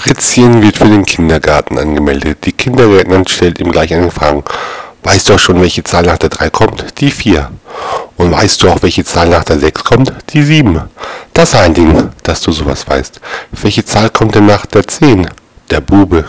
Fritzchen wird für den Kindergarten angemeldet. Die Kindergärtnerin stellt ihm gleich eine Frage. Weißt du auch schon, welche Zahl nach der 3 kommt? Die 4. Und weißt du auch, welche Zahl nach der 6 kommt? Die 7. Das ist ein Ding, dass du sowas weißt. Welche Zahl kommt denn nach der 10? Der Bube.